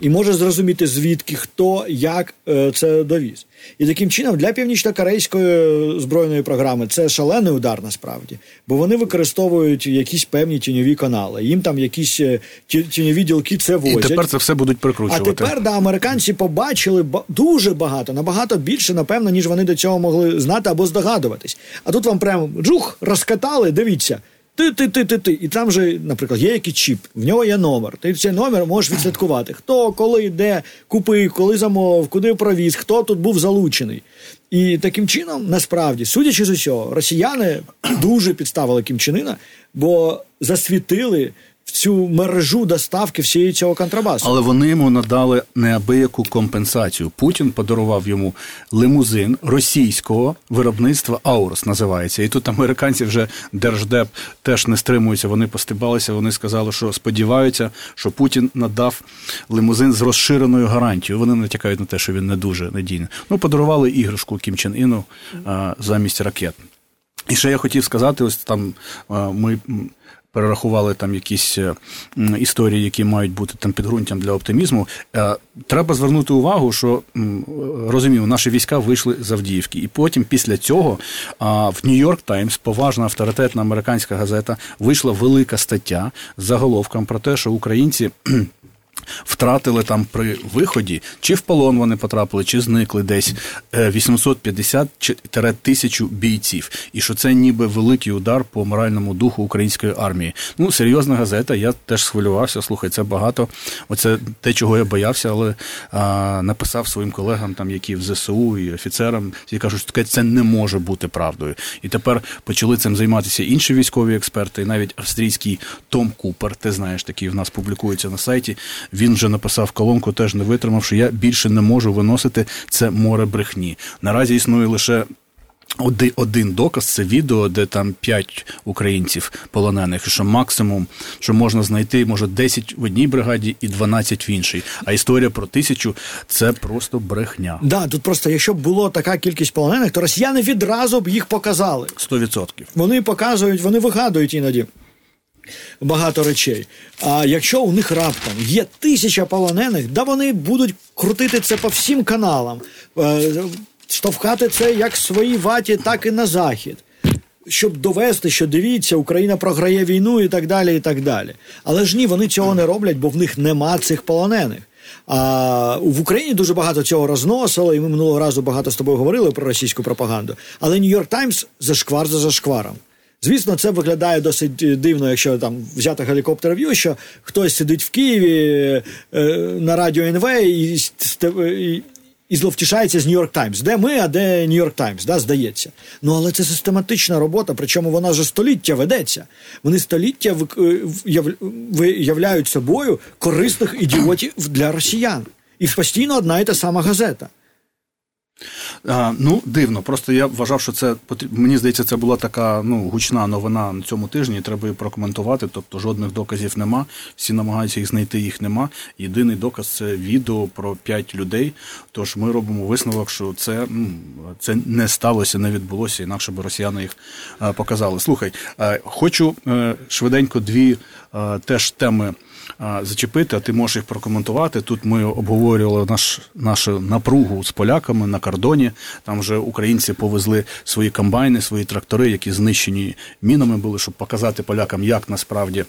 і може зрозуміти, звідки хто як е, це довіз. І таким чином для північно-корейської збройної програми це шалений удар насправді, бо вони використовують якісь певні тіньові канали. Їм там якісь е, тіньові ділки це возять. І тепер це все будуть прикручувати. А тепер да, американці побачили дуже багато, набагато більше, напевно, ніж вони до цього могли знати або здогадуватись. А тут вам прямо джух розкатали. Дивіться. Ти, ти, ти, ти, ти. І там же, наприклад, є який чіп, в нього є номер. Ти цей номер можеш відслідкувати. Хто, коли, де купив, коли замовив, куди провіз, хто тут був залучений. І таким чином, насправді, судячи з усього, росіяни дуже підставили Кімчинина, бо засвітили цю мережу доставки всієї цього контрабасу. Але вони йому надали неабияку компенсацію. Путін подарував йому лимузин російського виробництва Аурус називається. І тут американці вже держдеп теж не стримуються. Вони постибалися. Вони сказали, що сподіваються, що Путін надав лимузин з розширеною гарантією. Вони натякають на те, що він не дуже надійний. Ну, подарували іграшку Кім Чен Іну а, замість ракет. І ще я хотів сказати, ось там ми перерахували там якісь е, історії, які мають бути там підґрунтям для оптимізму. Е, треба звернути увагу, що розумію, наші війська вийшли з Авдіївки, і потім, після цього, в Нью-Йорк Таймс, поважна авторитетна американська газета, вийшла велика стаття з заголовком про те, що українці втратили там при виході, чи в полон вони потрапили, чи зникли десь 850-1000 е, бійців. І що це ніби великий удар по моральному духу української армії. Ну, серйозна газета, я теж схвилювався. Слухай, це багато. Оце те, чого я боявся, але а, написав своїм колегам, там, які в ЗСУ і офіцерам, які кажуть, що це не може бути правдою. І тепер почали цим займатися інші військові експерти, навіть австрійський Том Купер, ти знаєш, такий в нас публікується на сайті. Він вже написав колонку, теж не витримавши. Я більше не можу виносити це море брехні. Наразі існує лише. Один доказ це відео, де там 5 українців полонених, що максимум, що можна знайти, може 10 в одній бригаді і 12 в іншій. А історія про тисячу це просто брехня. Да, тут просто, якщо б було така кількість полонених, то росіяни відразу б їх показали. 100%. Вони показують, вони вигадують іноді багато речей. А якщо у них раптом є тисяча полонених, да вони будуть крутити це по всім каналам, е, штовхати це як свої ваті, так і на захід. Щоб довести, що дивіться, Україна програє війну і так далі. і так далі. Але ж ні, вони цього не роблять, бо в них нема цих полонених. А в Україні дуже багато цього розносили, і ми минулого разу багато з тобою говорили про російську пропаганду. Але Нью-Йорк Таймс зашквар за зашкваром. Звісно, це виглядає досить е, дивно, якщо там взяти гелікоптер в'ю, що хтось сидить в Києві е, на радіо НВ і, і і зловтішається з Нью-Йорк Таймс. Де ми, а де Нью-Йорк Таймс, да, здається. Ну але це систематична робота, причому вона вже століття ведеться. Вони століття виявляють собою корисних ідіотів для росіян. І постійно одна і та сама газета. А, Ну, дивно. Просто я вважав, що це мені здається, це була така ну, гучна новина на цьому тижні. і Треба її прокоментувати. Тобто жодних доказів нема. Всі намагаються їх знайти, їх нема. Єдиний доказ це відео про п'ять людей. Тож ми робимо висновок, що це ну, це не сталося, не відбулося, інакше би росіяни їх показали. Слухай, хочу е, швиденько дві теж теми зачепити, а ти можеш їх прокоментувати. Тут ми обговорювали наш, нашу напругу з поляками на кордоні. Там вже українці повезли свої комбайни, свої трактори, які знищені мінами були, щоб показати полякам, як насправді.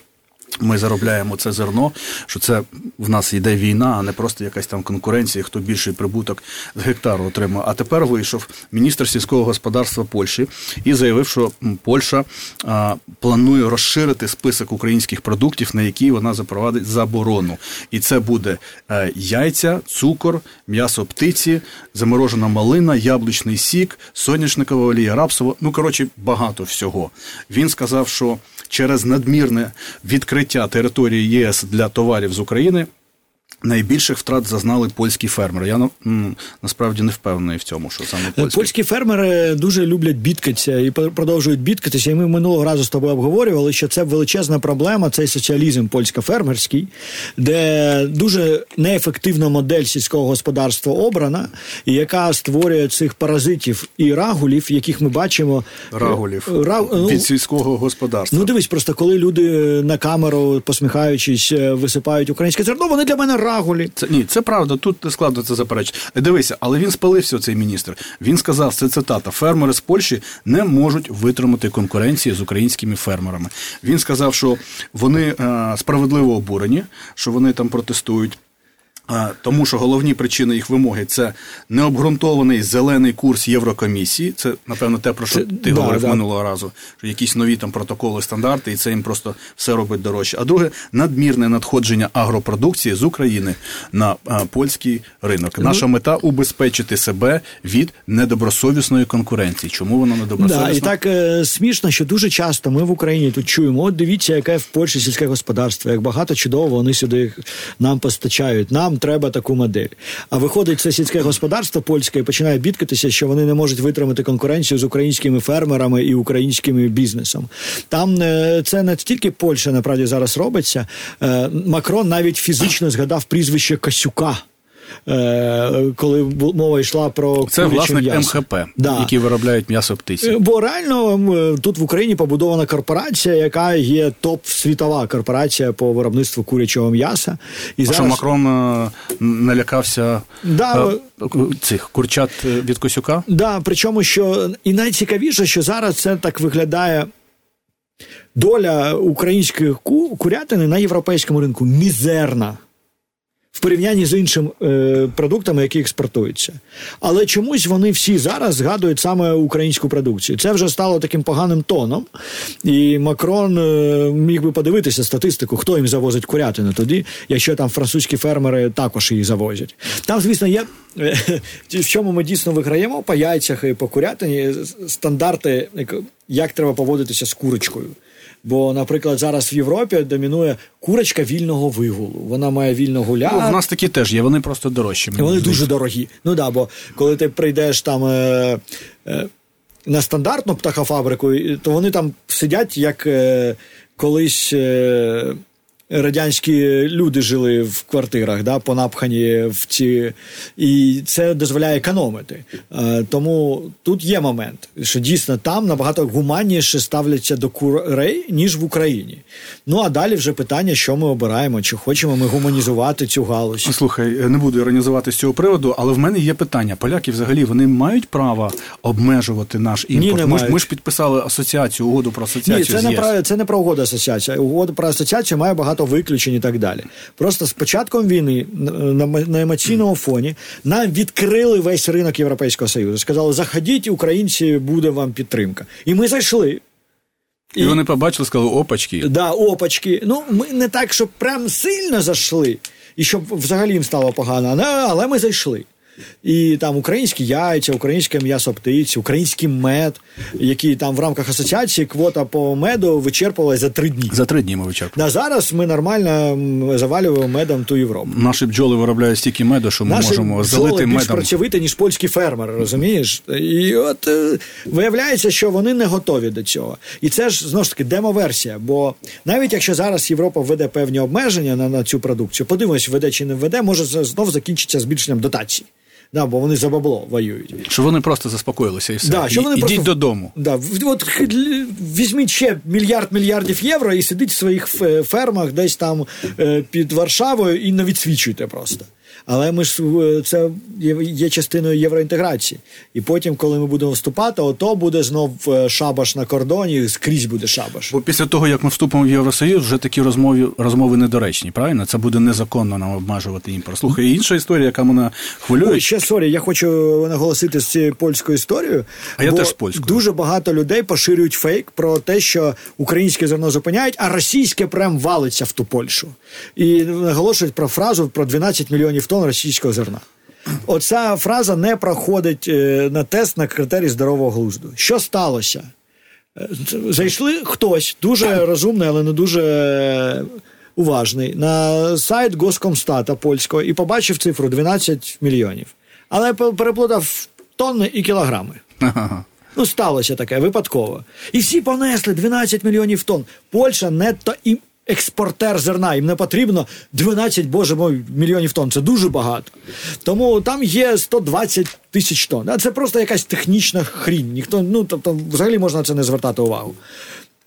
Ми заробляємо це зерно, що це в нас йде війна, а не просто якась там конкуренція, хто більший прибуток з гектару отримує. А тепер вийшов міністр сільського господарства Польщі і заявив, що Польща а, планує розширити список українських продуктів, на які вона запровадить заборону. І це буде е, яйця, цукор, м'ясо птиці, заморожена малина, яблучний сік, соняшникова олія, рапсова. Ну коротше, багато всього. Він сказав, що через надмірне відкриття території ЄС для товарів з України Найбільших втрат зазнали польські фермери. Я ну, насправді не впевнений в цьому, що саме польські. польські фермери дуже люблять бідкатися і продовжують бідкатися. І ми минулого разу з тобою обговорювали, що це величезна проблема, цей соціалізм польсько-фермерський, де дуже неефективна модель сільського господарства обрана, і яка створює цих паразитів і рагулів, яких ми бачимо рагулів Ра... Ну, від сільського господарства. Ну дивись, просто коли люди на камеру посміхаючись, е, висипають українське зерно, вони для мене Рагулі. Це ні, це правда. Тут не складно це заперечити. Дивися, але він спалився, цей міністр. Він сказав, це цитата: фермери з Польщі не можуть витримати конкуренції з українськими фермерами. Він сказав, що вони е, справедливо обурені, що вони там протестують. Тому що головні причини їх вимоги це необґрунтований зелений курс Єврокомісії. Це, напевно, те, про що це, ти да, говорив да. минулого разу, що якісь нові там протоколи, стандарти, і це їм просто все робить дорожче. А друге, надмірне надходження агропродукції з України на а, польський ринок. Ну, Наша мета убезпечити себе від недобросовісної конкуренції. Чому вона недобросовісна? Да, І так е, смішно, що дуже часто ми в Україні тут чуємо: от дивіться, яке в Польщі сільське господарство, як багато чудово вони сюди нам постачають. Нам треба таку модель. А виходить це сільське господарство польське і починає бідкатися, що вони не можуть витримати конкуренцію з українськими фермерами і українським бізнесом. Там е, це не тільки Польща насправді зараз робиться. Е, Макрон навіть фізично згадав прізвище Касюка. Е, коли мова йшла про це власник м'ясо. МХП, да. які виробляють м'ясо птиці. Е, бо реально тут в Україні побудована корпорація, яка є топ світова корпорація по виробництву курячого м'яса. І а зараз... що Макрон е, налякався да, цих курчат від Косюка? Да, причому що і найцікавіше, що зараз це так виглядає. Доля української курятини на європейському ринку мізерна в порівнянні з іншими е, продуктами, які експортуються. Але чомусь вони всі зараз згадують саме українську продукцію. Це вже стало таким поганим тоном. І Макрон е, міг би подивитися статистику, хто їм завозить курятину тоді, якщо там французькі фермери також її завозять. Там, звісно, є е, в чому ми дійсно виграємо по яйцях і по курятині стандарти, як треба поводитися з курочкою. Бо, наприклад, зараз в Європі домінує курочка вільного вигулу. Вона має вільно гуляти. Ну, в нас такі теж є, вони просто дорожчі. Вони здається. дуже дорогі. Ну да, бо коли ти прийдеш там. Е, е, на стандартну птахофабрику, то вони там сидять як е, колись е, радянські люди жили в квартирах, да, понапхані в ці, і це дозволяє економити. Е, тому тут є момент, що дійсно там набагато гуманніше ставляться до курей, ніж в Україні. Ну а далі вже питання, що ми обираємо, чи хочемо ми гуманізувати цю галузь. Слухай, не буду іронізувати з цього приводу, але в мене є питання: поляки взагалі вони мають право обмежувати наш імпорт. Ні, не ми, ж, ми ж підписали асоціацію, угоду про асоціацію. Ні, це з не про це не про угоду асоціація. Угода про асоціацію має багато багато виключень і так далі. Просто з початком війни на, на емоційному фоні нам відкрили весь ринок Європейського Союзу. Сказали, заходіть, українці, буде вам підтримка. І ми зайшли. І, і вони побачили, сказали опачки. Да, опачки. Ну, ми не так, щоб прям сильно зайшли, і щоб взагалі їм стало погано, але ми зайшли. І там українські яйця, українське м'ясо птиці, український мед, які там в рамках асоціації квота по меду вичерпувалася за три дні. За три дні ми вичерпували. Да, зараз ми нормально завалюємо медом ту Європу. Наші бджоли виробляють стільки меду, що ми Наші можемо залити медом. більш працьовити, ніж польські фермери, розумієш? І от е, виявляється, що вони не готові до цього. І це ж знову ж таки демоверсія. Бо навіть якщо зараз Європа введе певні обмеження на, на цю продукцію, подивимось, введе чи не введе, може знов закінчиться збільшенням дотацій. Да, бо вони за бабло воюють. Що вони просто заспокоїлися і все. Да, що вони Ідіть просто... додому. Да, От візьміть ще мільярд мільярдів євро і сидіть в своїх фермах десь там е, під Варшавою і не відсвічуйте просто. Але ми ж е, це є частиною євроінтеграції. І потім, коли ми будемо вступати, ото буде знов е, шабаш на кордоні, скрізь буде шабаш. Бо після того, як ми вступимо в Євросоюз, вже такі розмови розмови недоречні, правильно? Це буде незаконно нам обмежувати імпорт. Слухай, інша історія, яка мене хвилює. Ой, ще sorry, я хочу наголосити з цією польською історією. А я теж польською. Дуже багато людей поширюють фейк про те, що українське зерно зупиняють, а російське прям валиться в ту Польщу. І наголошують про фразу про 12 мільйонів тонн російського зерна. Оця фраза не проходить е, на тест на критерії здорового глузду. Що сталося? Е, Зайшли хтось дуже розумний, але не дуже е, уважний на сайт Госкомстата польського і побачив цифру 12 мільйонів. Але пе- переплутав тонни і кілограми. Ага. Ну, сталося таке випадково. І всі понесли 12 мільйонів тонн. Польща нетто і експортер зерна. Їм не потрібно 12, боже мой, мільйонів тонн. Це дуже багато. Тому там є 120 тисяч тонн. А це просто якась технічна хрінь. Ніхто, ну, тобто, взагалі можна на це не звертати увагу.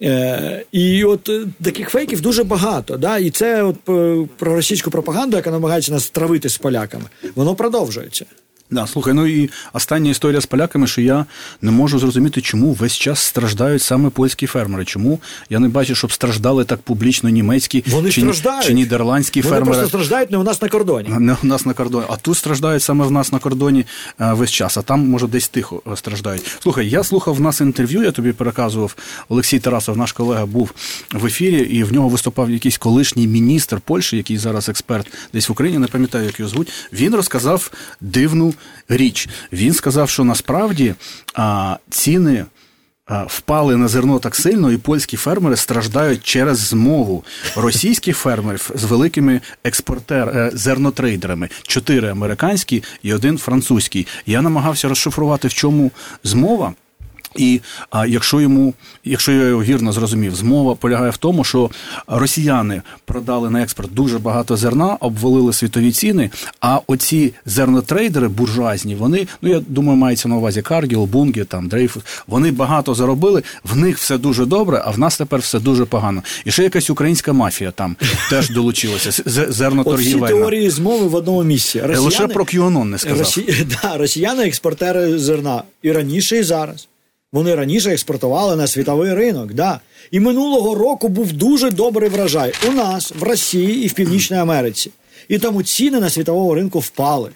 Е, і от е, таких фейків дуже багато. Да? І це от е, про російську пропаганду, яка намагається нас травити з поляками, воно продовжується. Да, слухай, ну і остання історія з поляками, що я не можу зрозуміти, чому весь час страждають саме польські фермери. Чому я не бачу, щоб страждали так публічно німецькі Вони чи, страждають. чи нідерландські Вони фермери. просто страждають не у нас на кордоні. Не у нас на кордоні, а тут страждають саме в нас на кордоні е, весь час, а там, може, десь тихо е, страждають. Слухай, я слухав в нас інтерв'ю, я тобі переказував. Олексій Тарасов, наш колега, був в ефірі, і в нього виступав якийсь колишній міністр Польщі, який зараз експерт десь в Україні, не пам'ятаю, як його звуть. Він розказав дивну річ. Він сказав, що насправді а, ціни. Впали на зерно так сильно, і польські фермери страждають через змову російських фермерів з великими експортер е, зернотрейдерами: чотири американські і один французький. Я намагався розшифрувати, в чому змова. І а, якщо йому, якщо я його вірно зрозумів, змова полягає в тому, що росіяни продали на експорт дуже багато зерна, обвалили світові ціни. А оці зернотрейдери буржуазні, вони, ну я думаю, мається на увазі Каргіл, Бунгі, там Дрейфус, вони багато заробили. В них все дуже добре, а в нас тепер все дуже погано. І ще якась українська мафія там теж долучилася. з- з- От всі теорії змови в одному місці. Е, Лише про QAnon не сказав. Росі... Да, росіяни експортери зерна і раніше, і зараз. Вони раніше експортували на світовий ринок. Да. І минулого року був дуже добрий врожай у нас, в Росії і в Північній Америці. І тому ціни на світовому ринку впали.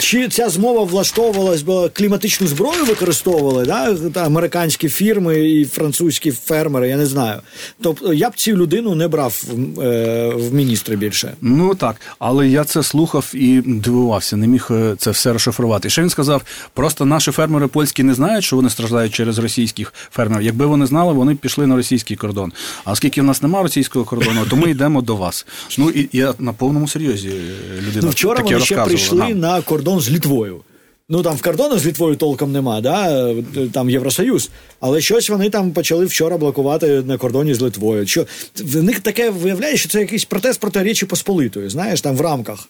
Чи ця змова влаштовувалась, бо кліматичну зброю використовували, да? та, американські фірми і французькі фермери, я не знаю. Тобто я б цю людину не брав е, в міністри більше. Ну так, але я це слухав і дивувався, не міг е, це все розшифрувати. Ще він сказав: просто наші фермери польські не знають, що вони страждають через російських фермерів. Якби вони знали, вони б пішли на російський кордон. А оскільки в нас немає російського кордону, то ми йдемо до вас. Ну і я на повному серйозі е, людина Ну, вчора таке вони ще прийшли нам. на кордон з Літвою. Ну там в кордону з Літвою толком нема, да? там Євросоюз. Але щось вони там почали вчора блокувати на кордоні з Литвою. Що в них таке виявляє, що це якийсь протест проти Річі Посполитої, знаєш, там в рамках.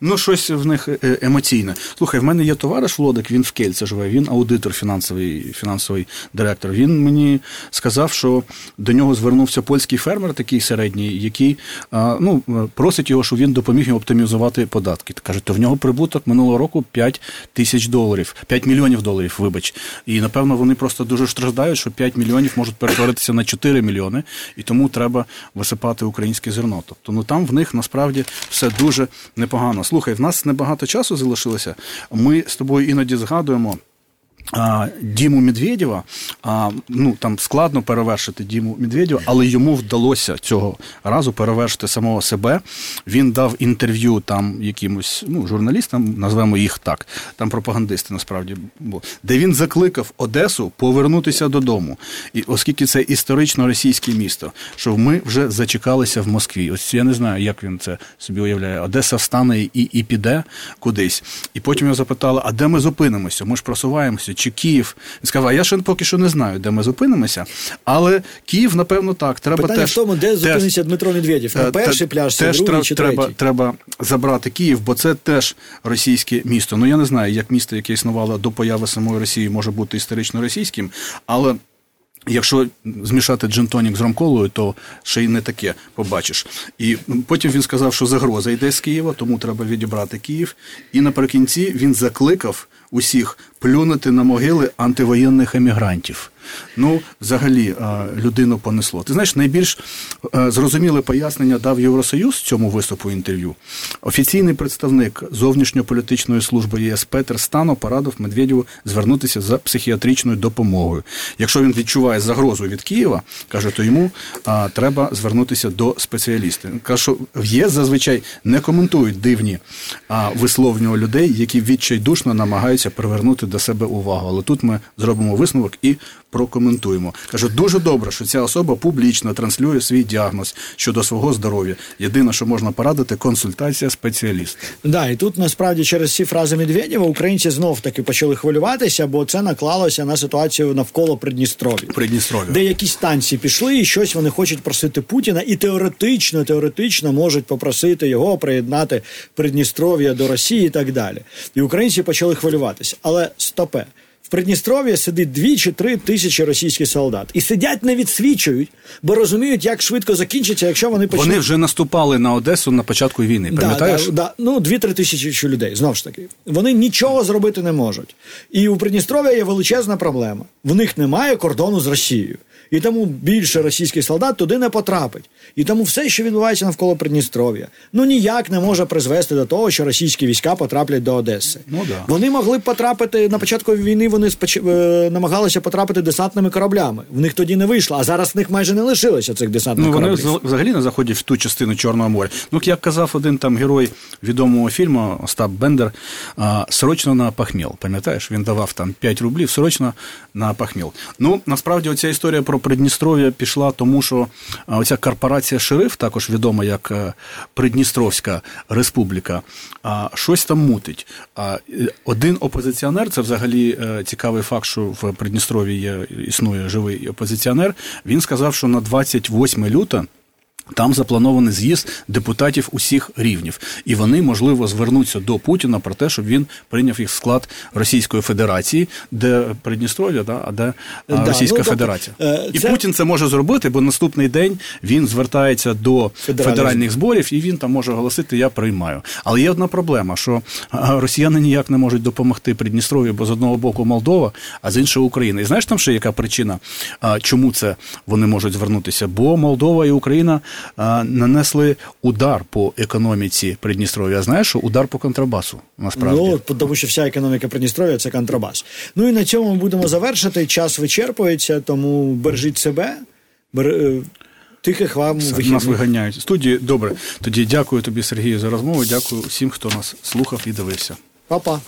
Ну, щось в них е, емоційне. Слухай, в мене є товариш Володик, він в Кельце живе, він аудитор фінансовий, фінансовий директор. Він мені сказав, що до нього звернувся польський фермер, такий середній, який ну, просить його, щоб він допоміг йому оптимізувати податки. Каже, то в нього прибуток минулого року 5 тисяч доларів, 5 мільйонів доларів, вибач. І напевно вони просто дуже страждають, що 5 мільйонів можуть перетворитися на 4 мільйони, і тому треба висипати українське зерно. Тобто, ну там в них насправді все дуже непогано. Слухай, в нас небагато часу залишилося. Ми з тобою іноді згадуємо. Діму Медведєва, ну там складно перевершити Діму Медведєва, але йому вдалося цього разу перевершити самого себе. Він дав інтерв'ю там якимось ну, журналістам, назвемо їх так, там пропагандисти насправді були, де він закликав Одесу повернутися додому. І оскільки це історично російське місто, що ми вже зачекалися в Москві. Ось я не знаю, як він це собі уявляє. Одеса встане і, і піде кудись. І потім його запитали, а де ми зупинимося? Ми ж просуваємося, чи Київ? Він сказав, а я ще поки що не знаю, де ми зупинимося. Але Київ, напевно, так. Треба Питання теж, в тому, де теж- Дмитро Медведєв. На Е, перший пляж, теж другий треба, чи треба, треба забрати Київ, бо це теж російське місто. Ну я не знаю, як місто, яке існувало до появи самої Росії, може бути історично російським, але. Якщо змішати джентонік з ромколою, то ще й не таке побачиш. І потім він сказав, що загроза йде з Києва, тому треба відібрати Київ. І наприкінці він закликав усіх плюнути на могили антивоєнних емігрантів. Ну, взагалі, людину понесло. Ти знаєш, найбільш зрозуміле пояснення дав Євросоюз цьому виступу інтерв'ю. Офіційний представник зовнішньополітичної служби ЄС Петер Стано порадив Медведєву звернутися за психіатричною допомогою. Якщо він відчуває загрозу від Києва, каже, то йому треба звернутися до спеціаліста. Каже, що в ЄС зазвичай не коментують дивні висловлювання людей, які відчайдушно намагаються привернути до себе увагу. Але тут ми зробимо висновок і прокоментуємо. Каже, дуже добре, що ця особа публічно транслює свій діагноз щодо свого здоров'я. Єдине, що можна порадити, консультація спеціаліста. Да, і тут насправді через ці фрази Медведєва українці знов таки почали хвилюватися, бо це наклалося на ситуацію навколо Придністров'я. Придністров'я. де якісь станції пішли, і щось вони хочуть просити Путіна, і теоретично, теоретично можуть попросити його приєднати Придністров'я до Росії і так далі. І українці почали хвилюватися. Але стопе. В Придністров'ї сидить дві чи три тисячі російських солдат і сидять не відсвічують, бо розуміють, як швидко закінчиться, якщо вони почнуть... Вони вже наступали на Одесу на початку війни. Пам'ятаєш? Да, да, да. Ну, дві-три тисячі людей. Знову ж таки, вони нічого зробити не можуть. І у Придністров'я є величезна проблема. В них немає кордону з Росією. І тому більше російських солдат туди не потрапить. І тому все, що відбувається навколо Придністров'я, ну ніяк не може призвести до того, що російські війська потраплять до Одеси. Ну, да. Вони могли б потрапити на початку війни. Вони споч... е, намагалися потрапити десантними кораблями. В них тоді не вийшло, а зараз в них майже не лишилося цих десантних ну, вони кораблів. взагалі не заходять в ту частину Чорного моря. Ну, як казав один там герой відомого фільму Остап Бендер, а, срочно на пахміл. Пам'ятаєш, він давав там 5 рублів, срочно на пахміл. Ну, насправді, оця історія про Придністров'я пішла, тому що оця корпорація Шериф, також відома як е, Придністровська Республіка, щось там мутить. Один опозиціонер, це взагалі е, цікавий факт, що в Придністров'ї є, існує живий опозиціонер. Він сказав, що на 28 лютого. Там запланований з'їзд депутатів усіх рівнів, і вони можливо звернуться до Путіна про те, щоб він прийняв їх в склад Російської Федерації, де Придністров'я, да, а де да, Російська ну, Федерація. Тобто, і це... Путін це може зробити, бо наступний день він звертається до Федеральних. федеральних зборів, і він там може оголосити Я приймаю. Але є одна проблема: що росіяни ніяк не можуть допомогти Придністров'ю, бо з одного боку Молдова, а з іншого Україна. І знаєш там ще яка причина, чому це вони можуть звернутися? Бо Молдова і Україна нанесли удар по економіці Придністров'я. Знаєш, що удар по контрабасу насправді Ну, тому що вся економіка Придністров'я це контрабас. Ну і на цьому ми будемо завершити. Час вичерпується, тому бережіть себе. Бер... е, Тихих вам вихідних. нас виганяють. Студії добре. Тоді дякую тобі, Сергію, за розмову. Дякую всім, хто нас слухав і дивився. Па-па.